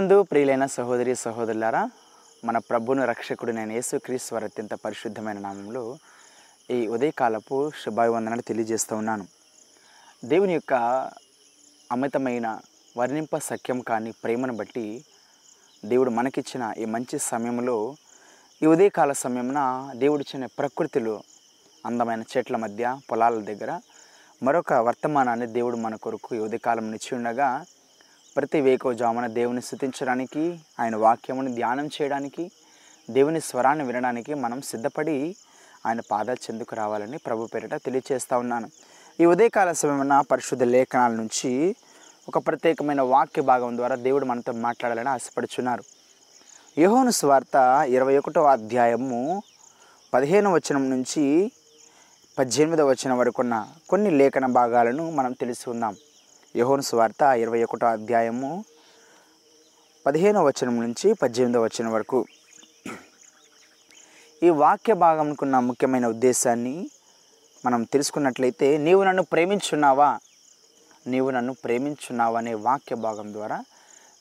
నందు ప్రియులైన సహోదరి సహోదరులారా మన ప్రభును రక్షకుడినైన యేసుక్రీస్తు వారి అత్యంత పరిశుద్ధమైన నామంలో ఈ ఉదయకాలపు శుభాభివందనాలు తెలియజేస్తూ ఉన్నాను. దేవుని యొక్క అమితమైన వర్ణింప సఖ్యం కాని ప్రేమను బట్టి దేవుడు మనకిచ్చిన ఈ మంచి సమయంలో ఈ ఉదయకాల సమయమున దేవుడిచ్చిన ప్రకృతిలో అందమైన చెట్ల మధ్య పొలాల దగ్గర మరొక వర్తమానాన్ని దేవుడు మన కొరకు ఈ ఉదయకాలం నిచ్చి ఉండగా ప్రతి వేకోజామున దేవుని స్థుతించడానికి ఆయన వాక్యముని ధ్యానం చేయడానికి దేవుని స్వరాన్ని వినడానికి మనం సిద్ధపడి ఆయన పాదాల చెందుకు రావాలని ప్రభు పేరిట తెలియచేస్తూ ఉన్నాను. ఈ ఉదయకాల సమయమైన పరిశుద్ధ లేఖనాల నుంచి ఒక ప్రత్యేకమైన వాక్య భాగం ద్వారా దేవుడు మనతో మాట్లాడాలని ఆశపడుచున్నారు. యోహోను స్వార్త ఇరవై ఒకటో అధ్యాయము పదిహేను వచనం నుంచి పద్దెనిమిదవ వచనం వరకున్న కొన్ని లేఖన భాగాలను మనం తెలుసుకుందాం యోహోను స్వార్త ఇరవై ఒకటో అధ్యాయము పదిహేనవ వచనం నుంచి పద్దెనిమిదో వచనం వరకు. ఈ వాక్య భాగంకున్న ముఖ్యమైన ఉద్దేశాన్ని మనం తెలుసుకున్నట్లయితే నీవు నన్ను ప్రేమించున్నావా? నీవు నన్ను ప్రేమించున్నావా అనే వాక్య భాగం ద్వారా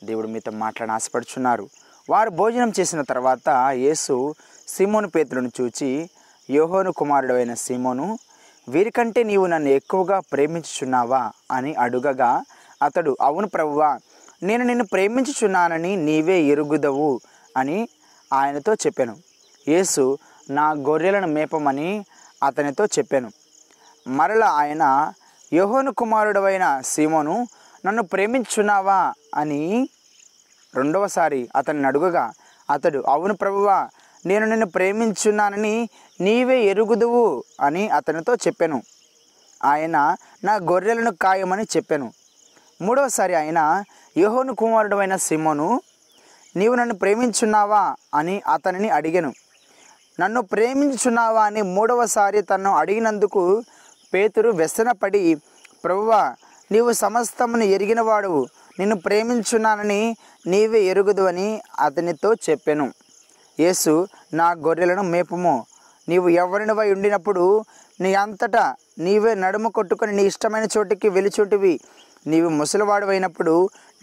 దేవుడు మీతో మాట్లాడి ఆశపడుచున్నారు. వారు భోజనం చేసిన తర్వాత యేసు సిమోను పేతులను చూచి యోహోను కుమారుడైన సీమోను వీరికంటే నీవు నన్ను ఎక్కువగా ప్రేమించుచున్నావా అని అడుగగా అతడు అవును ప్రభువా నేను నిన్ను ప్రేమించుచున్నానని నీవే ఎరుగుదవు అని ఆయనతో చెప్పాను. యేసు నా గొర్రెలను మేపమని అతనితో చెప్పాను. మరల ఆయన యోహోను కుమారుడవైన సీమోను నన్ను ప్రేమించున్నావా అని రెండవసారి అతన్ని అడుగగా అతడు అవును ప్రభువా నేను నిన్ను ప్రేమించున్నానని నీవే ఎరుగుదువు అని అతనితో చెప్పాను. ఆయన నా గొర్రెలను కాయమని చెప్పాను. మూడవసారి ఆయన యోహోను అయిన సిమోను నీవు నన్ను ప్రేమించున్నావా? అని అతనిని అడిగాను. నన్ను ప్రేమించున్నావా? అని మూడవసారి తను అడిగినందుకు పేతురు వ్యసనపడి ప్రభువా నీవు సమస్తమును ఎరిగినవాడువు. నిన్ను ప్రేమించున్నానని నీవే ఎరుగుదు అని అతనితో చెప్పాను. యేసు నా గొర్రెలను మేపము. నీవు ఎవరినివై ఉండినప్పుడు నీ అంతటా నీవే నడుము కొట్టుకొని నీ ఇష్టమైన చోటికి వెలిచోటివి. నీవు ముసలివాడు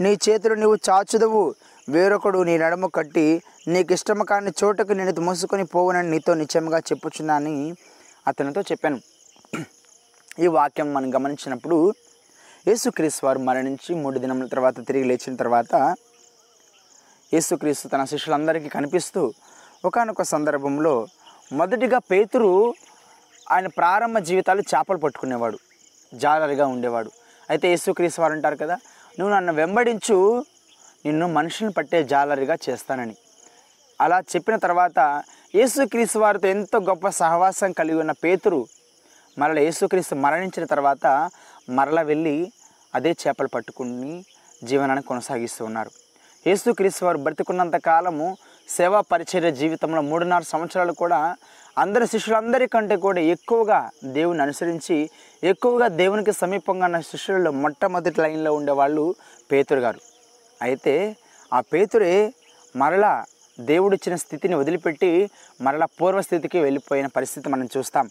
నీ చేతులు నీవు చాచుదవు. వేరొకడు నీ నడుము కట్టి నీకు ఇష్టము కాని చోటుకు నేను మోసుకొని పోవునని నీతో నిత్యముగా చెప్పుచున్నాని అతనితో చెప్పాను. ఈ వాక్యం మనం గమనించినప్పుడు యేసుక్రీస్ వారు మరణించి మూడు దినముల తర్వాత తిరిగి లేచిన తర్వాత యేసుక్రీస్తు తన శిష్యులందరికీ కనిపిస్తూ ఒకానొక సందర్భంలో మొదటిగా పేతురు ఆయన ప్రారంభ జీవితాలు చేపలు పట్టుకునేవాడు జాలరిగా ఉండేవాడు. అయితే యేసుక్రీస్తు వారు అంటారు కదా నువ్వు నన్ను వెంబడించు నిన్ను మనుషులను పట్టే జాలరిగా చేస్తానని. అలా చెప్పిన తర్వాత యేసుక్రీస్తు వారితో ఎంతో గొప్ప సహవాసం కలిగి ఉన్న పేతురు మరల యేసుక్రీస్తు మరణించిన తర్వాత మరల వెళ్ళి అదే చేపలు పట్టుకుని జీవనాన్ని కొనసాగిస్తూ ఉన్నారు. యేసుక్రీస్తు వారు బ్రతికున్నంత కాలము సేవా పరిచర్య జీవితంలో మూడున్నర సంవత్సరాలు కూడా అందరి శిష్యులందరికంటే కూడా ఎక్కువగా దేవుని అనుసరించి ఎక్కువగా దేవునికి సమీపంగా ఉన్న శిష్యులలో మొట్టమొదటి లైన్లో ఉండేవాళ్ళు పేతురు గారు. అయితే ఆ పేతురే మరలా దేవుడిచ్చిన స్థితిని వదిలిపెట్టి మరలా పూర్వస్థితికి వెళ్ళిపోయిన పరిస్థితి మనం చూస్తాం.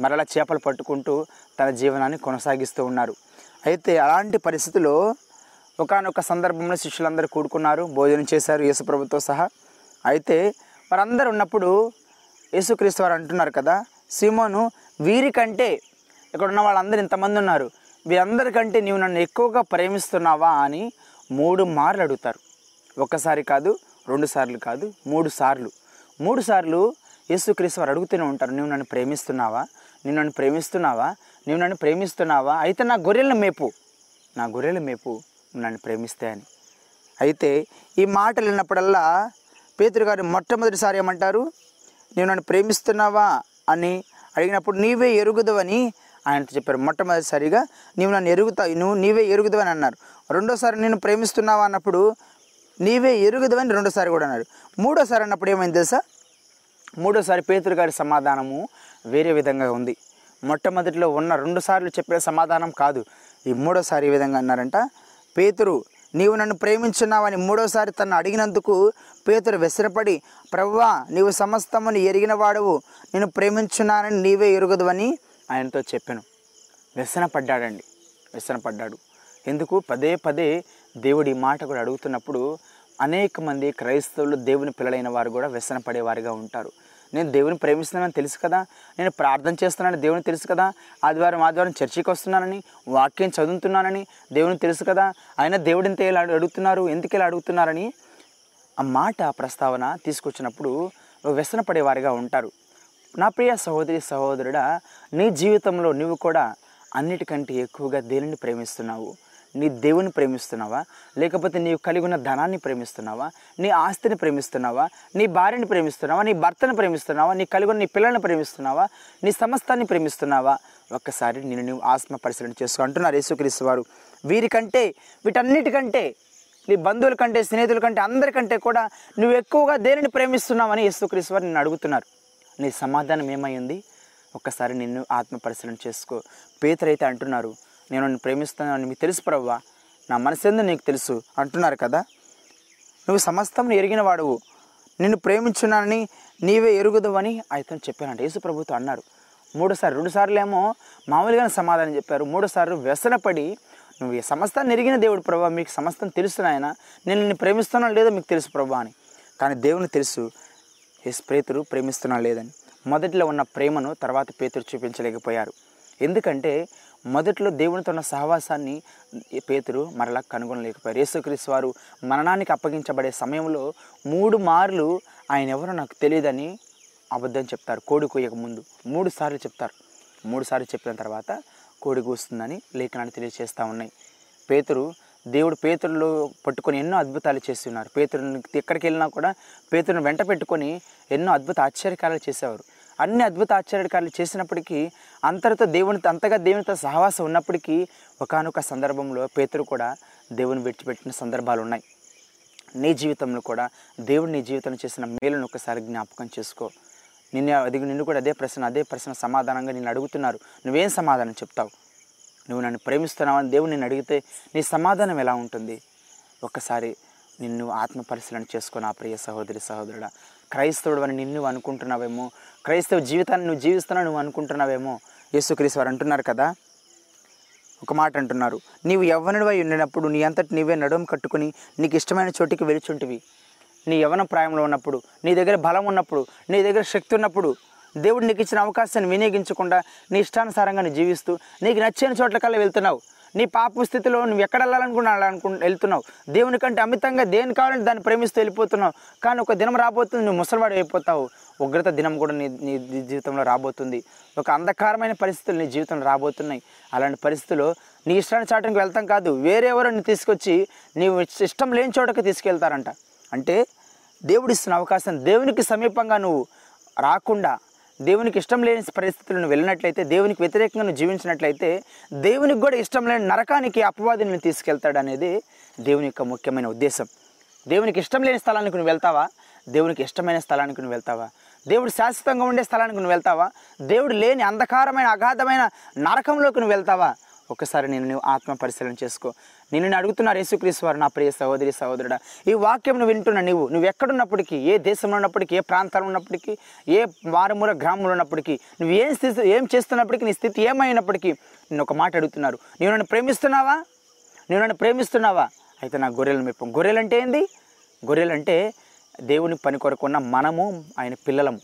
మరలా చేపలు పట్టుకుంటూ తన జీవనాన్ని కొనసాగిస్తూ ఉన్నారు. అయితే అలాంటి పరిస్థితిలో ఒకనొక సందర్భంలో శిష్యులందరూ కూడుకున్నారు భోజనం చేశారు యేసుప్రభుతో సహా. అయితే వారందరూ ఉన్నప్పుడు యేసుక్రీస్తు వారు అంటున్నారు కదా సీమోను వీరికంటే ఇక్కడ ఉన్న వాళ్ళందరూ ఇంతమంది ఉన్నారు. వీరందరికంటే నీవు నన్ను ఎక్కువగా ప్రేమిస్తున్నావా? అని మూడు మార్లు అడుగుతారు. ఒక్కసారి కాదు రెండు సార్లు కాదు మూడు సార్లు. మూడు సార్లు యేసుక్రీస్తు వారు అడుగుతూనే ఉంటారు నువ్వు నన్ను ప్రేమిస్తున్నావా? నేను నన్ను ప్రేమిస్తున్నావా? నువ్వు నన్ను ప్రేమిస్తున్నావా? అయితే నా గొర్రెల మేపు. నా గొర్రెల మేపు. నన్ను ప్రేమిస్తే అని. అయితే ఈ మాటలు విన్నప్పుడల్లా పేతురు గారు మొట్టమొదటిసారి ఏమంటారు? నేను నన్ను ప్రేమిస్తున్నావా? అని అడిగినప్పుడు నీవే ఎరుగుదవని ఆయనతో చెప్పారు. మొట్టమొదటిసారిగా నీవు నన్ను ఎరుగుతావు నువ్వు నీవే ఎరుగుదవని అన్నారు. రెండోసారి నేను ప్రేమిస్తున్నావా? అన్నప్పుడు నీవే ఎరుగుదవని రెండోసారి కూడా అన్నారు. మూడోసారి అన్నప్పుడు ఏమైంది తెలుసా? మూడోసారి పేతురు గారి సమాధానము వేరే విధంగా ఉంది. మొట్టమొదటిలో ఉన్న రెండు సార్లు చెప్పిన సమాధానం కాదు. ఈ మూడోసారి ఈ విధంగా అన్నారంట? పేతురు నీవు నన్ను ప్రేమించున్నావని మూడోసారి తను అడిగినందుకు పేతురు వెసరపడి ప్రవ్వా నీవు సమస్తమును ఎరిగిన వాడవు నేను ప్రేమించున్నానని నీవే ఎరుగదువని ఆయనతో చెప్పాను. వ్యసన పడ్డాడండి వ్యసన పడ్డాడు ఎందుకు? పదే పదే దేవుడి మాట కూడా అడుగుతున్నప్పుడు అనేక మంది క్రైస్తవులు దేవుని పిల్లలైన వారు కూడా వ్యసన పడేవారుగా ఉంటారు. నేను దేవుని ప్రేమిస్తున్నానని తెలుసు కదా? నేను ప్రార్థన చేస్తున్నానని దేవుని తెలుసు కదా? ఆదివారం ఆదివారం చర్చికి వస్తున్నానని వాక్యం చదువుతున్నానని దేవుని తెలుసు కదా? అయినా దేవుడు ఇంత ఇలా అడుగుతున్నారు ఎందుకు ఇలా అడుగుతున్నారని? ఆ మాట ప్రస్తావన తీసుకొచ్చినప్పుడు వ్యసన పడేవారిగా ఉంటారు. నా ప్రియ సహోదరి సహోదరుడా నీ జీవితంలో నువ్వు కూడా అన్నిటికంటే ఎక్కువగా దేనిని ప్రేమిస్తున్నావు? నీ దేవుని ప్రేమిస్తున్నావా? లేకపోతే నీవు కలిగి ఉన్న ధనాన్ని ప్రేమిస్తున్నావా? నీ ఆస్తిని ప్రేమిస్తున్నావా? నీ భార్యని ప్రేమిస్తున్నావా? నీ భర్తను ప్రేమిస్తున్నావా? నీ కలిగి ఉన్న నీ పిల్లల్ని ప్రేమిస్తున్నావా? నీ సమస్తాన్ని ప్రేమిస్తున్నావా? ఒక్కసారి నేను నీవు ఆత్మ పరిశీలన చేసుకో అంటున్నారు యేసుక్రీస్తు వారు. వీరికంటే వీటన్నిటికంటే నీ బంధువుల కంటే స్నేహితుల కంటే అందరికంటే కూడా నువ్వు ఎక్కువగా దేనిని ప్రేమిస్తున్నావని యేసుక్రీస్తు వారు నిన్ను అడుగుతున్నారు. నీ సమాధానం ఏమైంది ఒక్కసారి నిన్ను ఆత్మ పరిశీలన చేసుకో. పేతరైతే అంటున్నారు నేను నిన్ను ప్రేమిస్తున్నానని మీకు తెలుసు ప్రవ్వా. నా మనసెందు నీకు తెలుసు అంటున్నారు కదా. నువ్వు సమస్తం ఎరిగిన వాడువు. నిన్ను ప్రేమించున్నానని నీవే ఎరుగుదవని అయితే చెప్పానంట యేసు ప్రభుతో అన్నారు. మూడోసారి రెండు సార్లు ఏమో మామూలుగానే సమాధానం చెప్పారు. మూడోసారి వ్యసనపడి నువ్వు ఈ సమస్తాన్ని ఎరిగిన దేవుడు ప్రభా మీకు సమస్తం తెలుసు నాయన. నేను నిన్ను ప్రేమిస్తున్నా లేదో మీకు తెలుసు ప్రభా అని. కానీ దేవుని తెలుసు ఎస్ ప్రేతుడు ప్రేమిస్తున్నా లేదని మొదటిలో ఉన్న ప్రేమను తర్వాత పేతురు చూపించలేకపోయారు. ఎందుకంటే మొదట్లో దేవునితో ఉన్న సహవాసాన్ని పేతురు మరలా కనుగొనలేకపోయారు. యేసుక్రీస్తు వారు మరణానికి అప్పగించబడే సమయంలో మూడు మార్లు ఆయన ఎవరో నాకు తెలియదని అబద్ధం చెప్తారు. కోడి కొయ్యక ముందు మూడు సార్లు చెప్తారు. మూడు సార్లు చెప్పిన తర్వాత కోడి కూస్తుందని లేఖనాన్ని తెలియజేస్తూ ఉన్నాయి. పేతురు దేవుడు పేతురులో పట్టుకొని ఎన్నో అద్భుతాలు చేసి ఉన్నారు. పేతురుని ఎక్కడికి వెళ్ళినా కూడా పేతురుని వెంట పెట్టుకొని ఎన్నో అద్భుత ఆశ్చర్యకాలు చేసేవారు. అన్ని అద్భుత ఆశ్చర్యకారులు చేసినప్పటికీ అంతటితో దేవునితో అంతగా దేవునితో సహవాసం ఉన్నప్పటికీ ఒకానొక సందర్భంలో పేతురు కూడా దేవుని విడిచిపెట్టిన సందర్భాలు ఉన్నాయి. నీ జీవితంలో కూడా దేవుడు నీ జీవితంలో చేసిన మేలును ఒకసారి జ్ఞాపకం చేసుకో. నిన్ను అది నిన్ను కూడా అదే ప్రశ్న అదే ప్రశ్న సమాధానంగా నేను అడుగుతున్నారు. నువ్వేం సమాధానం చెప్తావు? నువ్వు నన్ను ప్రేమిస్తున్నావని దేవుడు నేను అడిగితే నీ సమాధానం ఎలా ఉంటుంది? ఒక్కసారి నిన్ను ఆత్మ పరిశీలన చేసుకో నా ప్రియ సహోదరి సహోదరుడా. క్రైస్తవుడు అని నిన్ను అనుకుంటున్నావేమో? క్రైస్తవ జీవితాన్ని నువ్వు జీవిస్తున్నావు నువ్వు అనుకుంటున్నావేమో? యేసుక్రీస్తు వారు అంటున్నారు కదా? ఒక మాట అంటున్నారు. నీవు యవ్వనుడివై ఉండినప్పుడు నీ అంతటి నీవే నడుము కట్టుకుని నీకు ఇష్టమైన చోటికి వెలుచుంటివి నీ యవ్వన ప్రాయంలో ఉన్నప్పుడు నీ దగ్గర బలం ఉన్నప్పుడు నీ దగ్గర శక్తి ఉన్నప్పుడు దేవుడు నీకు ఇచ్చిన అవకాశాన్ని వినియోగించకుండా నీ ఇష్టానుసారంగా నువ్వు జీవిస్తూ నీకు నచ్చిన చోట్లకల్లా వెళ్తున్నావు. నీ పాప స్థితిలో నువ్వు ఎక్కడ వెళ్ళాలనుకున్నా అనుకు వెళ్తున్నావు. దేవుని కంటే అమితంగా దేని కావాలంటే దాన్ని ప్రేమిస్తూ వెళ్ళిపోతున్నావు. కానీ ఒక దినం రాబోతుంది నువ్వు ముసలివాడు అయిపోతావు. ఉగ్రత దినం కూడా నీ నీ జీవితంలో రాబోతుంది. ఒక అంధకారమైన పరిస్థితులు నీ జీవితంలో రాబోతున్నాయి. అలాంటి పరిస్థితుల్లో నీ ఇష్టాన్ని చాటానికి వెళ్తాం కాదు. వేరే ఎవరిని తీసుకొచ్చి నీవు ఇష్టం లేని చోటకి తీసుకెళ్తారంట. అంటే దేవుడిస్తున్న అవకాశం దేవునికి సమీపంగా నువ్వు రాకుండా దేవునికి ఇష్టం లేని పరిస్థితులను వెళ్ళినట్లయితే దేవునికి వ్యతిరేకంగా నువ్వు జీవించినట్లయితే దేవునికి కూడా ఇష్టం లేని నరకానికి అపవాదిని తీసుకెళ్తాడు అనేది దేవుని యొక్క ముఖ్యమైన ఉద్దేశం. దేవునికి ఇష్టం లేని స్థలానికి నువ్వు వెళ్తావా? దేవునికి ఇష్టమైన స్థలానికి నువ్వు వెళ్తావా? దేవుడు శాశ్వతంగా ఉండే స్థలానికి నువ్వు వెళ్తావా? దేవుడు లేని అంధకారమైన అగాధమైన నరకంలోకి నువ్వు వెళ్తావా? ఒకసారి నేను నువ్వు ఆత్మ పరిశీలన చేసుకో. నేను నేను అడుగుతున్నారు యేసుక్రీస్తు వారు నా ప్రియ సహోదరి సహోదరుడా ఈ వాక్యం వింటున్న నీవు నువ్వు ఎక్కడున్నప్పటికీ ఏ దేశంలో ఉన్నప్పటికీ ఏ ప్రాంతంలో ఉన్నప్పటికీ ఏ మారుమూల గ్రామంలో ఉన్నప్పటికీ నువ్వు ఏం స్థితి ఏం చేస్తున్నప్పటికీ నీ స్థితి ఏమైనప్పటికీ నేను ఒక మాట అడుగుతున్నారు. నీవు నన్ను ప్రేమిస్తున్నావా? నువ్వు నన్ను ప్రేమిస్తున్నావా? అయితే నా గొర్రెలను మెప్పం గొర్రెలు అంటే ఏంది? గొర్రెలు అంటే దేవుని పని కొరకున్న మనము ఆయన పిల్లలము.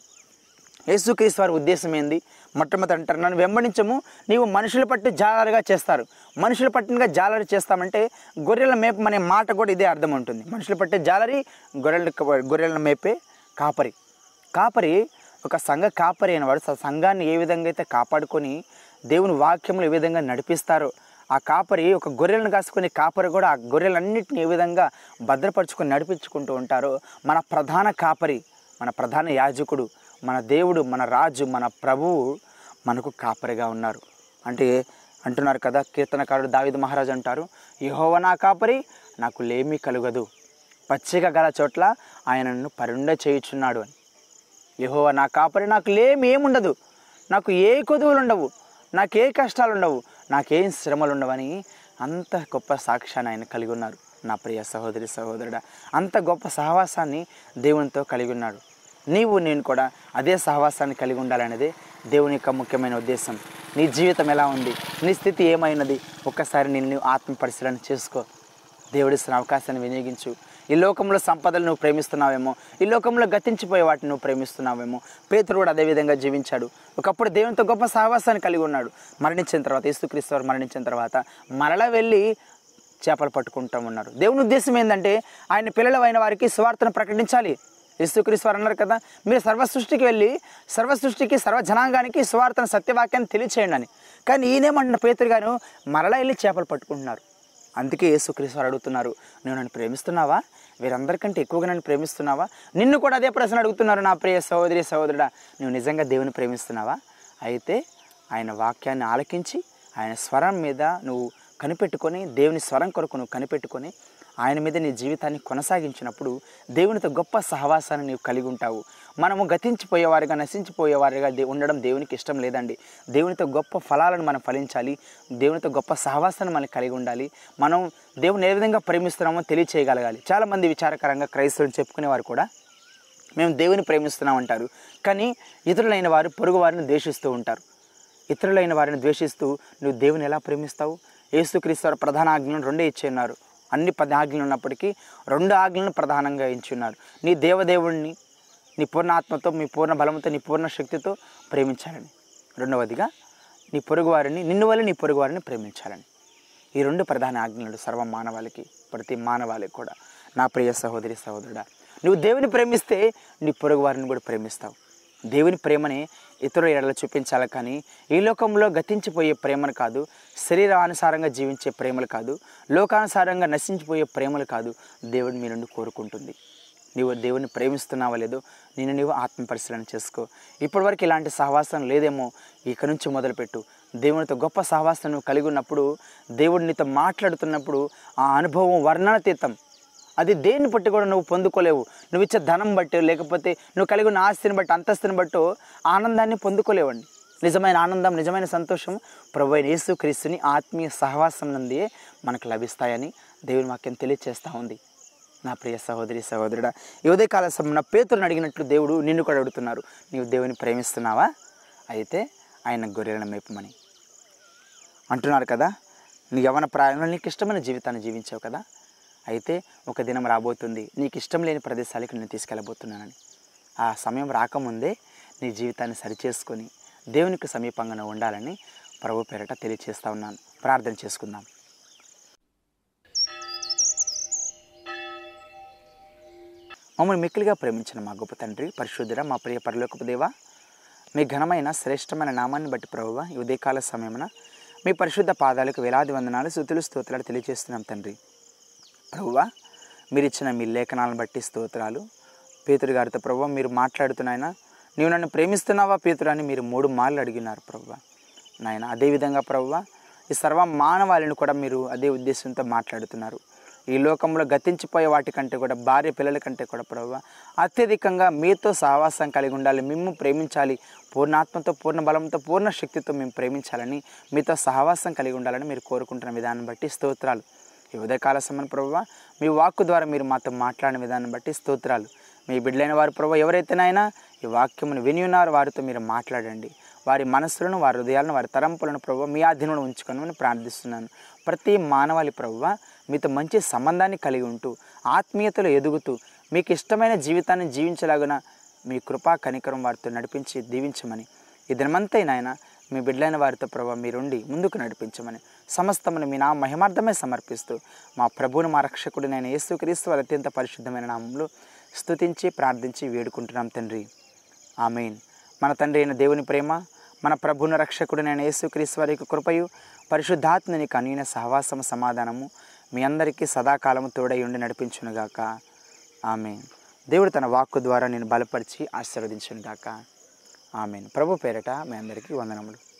యేసుక్రీస్తు వారి ఉద్దేశం ఏంది? మొట్టమొదటి అంటారు. నన్ను వెంబడించము. నీవు మనుషుల పట్టి జాలరుగా చేస్తారు. మనుషుల పట్టినగా జాలరి చేస్తామంటే గొర్రెల మేపు అనే మాట కూడా ఇదే అర్థం ఉంటుంది. మనుషులు పట్టే జాలరి గొర్రెల గొర్రెలను మేపే కాపరి. కాపరి ఒక సంఘ కాపరి అయినవాడు సంఘాన్ని ఏ విధంగా అయితే కాపాడుకొని దేవుని వాక్యములు ఏ విధంగా నడిపిస్తారో ఆ కాపరి ఒక గొర్రెలను కాసుకునే కాపరి కూడా ఆ గొర్రెలన్నింటిని ఏ విధంగా భద్రపరుచుకొని నడిపించుకుంటూ ఉంటారో మన ప్రధాన కాపరి మన ప్రధాన యాజకుడు మన దేవుడు మన రాజు మన ప్రభువు మనకు కాపరిగా ఉన్నారు. అంటే అంటున్నారు కదా కీర్తనకారుడు దావిద మహారాజు అంటారు యహోవ నా కాపరి నాకు లేమి కలుగదు. పచ్చిక గల చోట్ల ఆయన నన్ను పరుండ చేయుచున్నాడు అని. యహోవ నా కాపరి నాకు లేమి ఏముండదు. నాకు ఏ కొదువులు ఉండవు నాకు ఏ కష్టాలు ఉండవు నాకేం శ్రమలు ఉండవని అంత గొప్ప సాక్ష్యాన్ని ఆయన కలిగి ఉన్నారు. నా ప్రియ సహోదరి సహోదరుడా అంత గొప్ప సహవాసాన్ని దేవునితో కలిగి ఉన్నాడు. నీవు నేను కూడా అదే సహవాసాన్ని కలిగి ఉండాలనేదే దేవుని యొక్క ముఖ్యమైన ఉద్దేశం. నీ జీవితం ఎలా ఉంది? నీ స్థితి ఏమైనది? ఒక్కసారి నిన్ను ఆత్మ పరిశీలన చేసుకో. దేవుడిస్తున్న అవకాశాన్ని వినియోగించు. ఈ లోకంలో సంపదలు నువ్వు ప్రేమిస్తున్నావేమో? ఈ లోకంలో గతించిపోయే వాటిని నువ్వు ప్రేమిస్తున్నావేమో? పేతురు కూడా అదేవిధంగా జీవించాడు. ఒకప్పుడు దేవునితో గొప్ప సహవాసాన్ని కలిగి ఉన్నాడు. మరణించిన తర్వాత యేసుక్రీస్తు వారు మరణించిన తర్వాత మరలా వెళ్ళి చేపలు పట్టుకుంటూ ఉన్నారు. దేవుని ఉద్దేశం ఏంటంటే ఆయన పిల్లలైన వారికి స్వార్థను ప్రకటించాలి. యేసుక్రీస్తు వారు అన్నారు కదా మీరు సర్వ సృష్టికి వెళ్ళి సర్వ సృష్టికి సర్వ జనాంగానికి సువార్తను సత్యవాక్యాన్ని తెలియచేయండి అని. కానీ ఈయనేమంటున్న పేతురు గారు మరలా వెళ్ళి చేపలు పట్టుకుంటున్నారు. అందుకే యేసుక్రీస్తు వారు అడుగుతున్నారు నువ్వు నన్ను ప్రేమిస్తున్నావా? వీరందరికంటే ఎక్కువగా నన్ను ప్రేమిస్తున్నావా? నిన్ను కూడా అదే ప్రశ్న అడుగుతున్నారు నా ప్రియ సహోదరి సహోదరుడా నువ్వు నిజంగా దేవుని ప్రేమిస్తున్నావా? అయితే ఆయన వాక్యాన్ని ఆలకించి ఆయన స్వరం మీద నువ్వు కనిపెట్టుకొని దేవుని స్వరం కొరకు నువ్వు కనిపెట్టుకొని ఆయన మీద నీ జీవితాన్ని కొనసాగించినప్పుడు దేవునితో గొప్ప సహవాసాన్ని నీవు కలిగి ఉంటావు. మనము గతించిపోయేవారిగా నశించిపోయేవారిగా దే ఉండడం దేవునికి ఇష్టం లేదండి. దేవునితో గొప్ప ఫలాలను మనం ఫలించాలి. దేవునితో గొప్ప సహవాసాన్ని మనం కలిగి ఉండాలి. మనం దేవుని ఏ విధంగా ప్రేమిస్తున్నామో తెలియచేయగలగాలి. చాలామంది విచారకరంగా క్రైస్తవులు చెప్పుకునేవారు కూడా మేము దేవుని ప్రేమిస్తున్నామంటారు. కానీ ఇతరులైన వారు పొరుగు వారిని ద్వేషిస్తూ ఉంటారు. ఇతరులైన వారిని ద్వేషిస్తూ నువ్వు దేవుని ఎలా ప్రేమిస్తావు? యేసుక్రీస్తు ప్రధాన ఆజ్ఞలను రెండే ఇచ్చి ఉన్నారు. అన్ని పది ఆజ్ఞలు ఉన్నప్పటికీ రెండు ఆజ్ఞలను ప్రధానంగా ఎంచున్నారు నీ దేవదేవుణ్ణి నీ పూర్ణ ఆత్మతో మీ పూర్ణ బలంతో నీ పూర్ణ శక్తితో ప్రేమించాలని. రెండవదిగా నీ పొరుగువారిని నిన్ను వల్ల నీ పొరుగువారిని ప్రేమించాలని. ఈ రెండు ప్రధాన ఆజ్ఞలు సర్వ మానవాళికి ప్రతి మానవాళికి కూడా. నా ప్రియ సహోదరి సహోదరుడా నువ్వు దేవుని ప్రేమిస్తే నీ పొరుగువారిని కూడా ప్రేమిస్తావు. దేవుని ప్రేమని ఇతరుల ఎడల చూపించాలి కానీ ఈ లోకంలో గతించిపోయే ప్రేమను కాదు శరీరానుసారంగా జీవించే ప్రేమలు కాదు లోకానుసారంగా నశించిపోయే ప్రేమలు కాదు. దేవుడు మీ నుండి కోరుకుంటుంది. నీవు దేవుని ప్రేమిస్తున్నావా లేదో నేను నీవు ఆత్మ పరిశీలన చేసుకో. ఇప్పటివరకు ఇలాంటి సహవాసం లేదేమో ఇక నుంచి మొదలుపెట్టు. దేవునితో గొప్ప సహవాసం నువ్వు కలిగి ఉన్నప్పుడు దేవుడు నీతో మాట్లాడుతున్నప్పుడు ఆ అనుభవం వర్ణనతీతం. అది దేన్ని బట్టి కూడా నువ్వు పొందుకోలేవు? నువ్వు ఇచ్చే ధనం బట్టి లేకపోతే నువ్వు కలిగి ఉన్న ఆస్తిని బట్టి అంతస్తుని బట్టి ఆనందాన్ని పొందుకోలేవండి. నిజమైన ఆనందం నిజమైన సంతోషం ప్రభు అయిన యేసుక్రీస్తుని ఆత్మీయ సహవాసం నుండి మనకు లభిస్తాయని దేవుని వాక్యం తెలియచేస్తూ ఉంది. నా ప్రియ సహోదరి సహోదరుడా ఈ ఉదయకాల సమయంలో పేతులను అడిగినట్లు దేవుడు నిన్ను కూడా అడుగుతున్నారు. నీవు దేవుని ప్రేమిస్తున్నావా? అయితే ఆయన గొర్రెలను మేపమని. అంటున్నారు కదా నీ యవన ప్రాయంలో నీకు ఇష్టమైన జీవితాన్ని జీవించావు కదా? అయితే ఒక దినం రాబోతుంది. నీకు ఇష్టం లేని ప్రదేశాలకు నేను తీసుకెళ్ళబోతున్నానని. ఆ సమయం రాకముందే నీ జీవితాన్ని సరిచేసుకొని దేవునికి సమీపంగా ఉండాలని ప్రభు పేరట తెలియచేస్తా ఉన్నాను. ప్రార్థన చేసుకుందాం. మమ్మల్ని మిక్కిలిగా ప్రేమించిన మా గొప్ప తండ్రి పరిశుద్ధుర మా ప్రియ పరలోకపు దేవ మీ ఘనమైన శ్రేష్టమైన నామాన్ని బట్టి ప్రభువ ఈ ఉదయకాల సమయమున మీ పరిశుద్ధ పాదాలకు వేలాది వందనాలు స్థుతులు స్తోత్రాలు తెలియజేస్తున్నాం తండ్రి. ప్రభువా మీరు ఇచ్చిన మీ లేఖనాలను బట్టి స్తోత్రాలు. పేతురు గారితో ప్రభు మీరు మాట్లాడుతున్నాయన నీవు నన్ను ప్రేమిస్తున్నావా పేతురు అని మీరు మూడు మార్లు అడిగినారు ప్రభు నాయన అదేవిధంగా ప్రభు ఈ సర్వ మానవాళిని కూడా మీరు అదే ఉద్దేశంతో మాట్లాడుతున్నారు. ఈ లోకంలో గతించిపోయే వాటి కంటే కూడా భార్య పిల్లల కంటే కూడా ప్రభు అత్యధికంగా మీతో సహవాసం కలిగి ఉండాలి మేము ప్రేమించాలి పూర్ణాత్మతో పూర్ణ బలంతో పూర్ణ శక్తితో మేము ప్రేమించాలని మీతో సహవాసం కలిగి ఉండాలని మీరు కోరుకుంటున్న విధానం బట్టి స్తోత్రాలు. ఈ ఉదయకాల సమయం ప్రభువ మీ వాక్కు ద్వారా మీరు మాతో మాట్లాడిన విధానం బట్టి స్తోత్రాలు. మీ బిడ్డలైన వారు ప్రభు ఎవరైతేనైనా ఈ వాక్యమును విని ఉన్నారు వారితో మీరు మాట్లాడండి. వారి మనస్సులను వారి హృదయాలను వారి తరంపులను ప్రభు మీ ఆధీనంలో ఉంచుకొని ప్రార్థిస్తున్నాను. ప్రతి మానవాళి ప్రభువ మీతో మంచి సంబంధాన్ని కలిగి ఉంటూ ఆత్మీయతలో ఎదుగుతూ మీకు ఇష్టమైన జీవితాన్ని జీవించలాగున మీ కృపా కనికరం వారితో నడిపించి దీవించమని. ఈ దినమంతా నాయన మీ బిడ్డలైన వారితో ప్రభావ మీరుండి ముందుకు నడిపించమని సమస్తమును మీ నా మహిమార్థమే సమర్పిస్తూ మా ప్రభువును మా రక్షకుడు నేను యేసుక్రీస్తు వారి అత్యంత పరిశుద్ధమైన నామంలో స్తుతించి ప్రార్థించి వేడుకుంటున్నాం తండ్రి. ఆమెన్. మన తండ్రి అయిన దేవుని ప్రేమ మన ప్రభువును రక్షకుడు నేను యేసుక్రీస్తు వారి యొక్క కృపయు పరిశుద్ధాత్మని కనీన సహవాసము సమాధానము మీ అందరికీ సదాకాలము తోడై ఉండి నడిపించునుగాక. ఆమె దేవుడు తన వాక్కు ద్వారా నేను బలపరిచి ఆశీర్వదించునుగాక. ఆమెను. ప్రభు పేరట మీ అందరికీ వందనములు.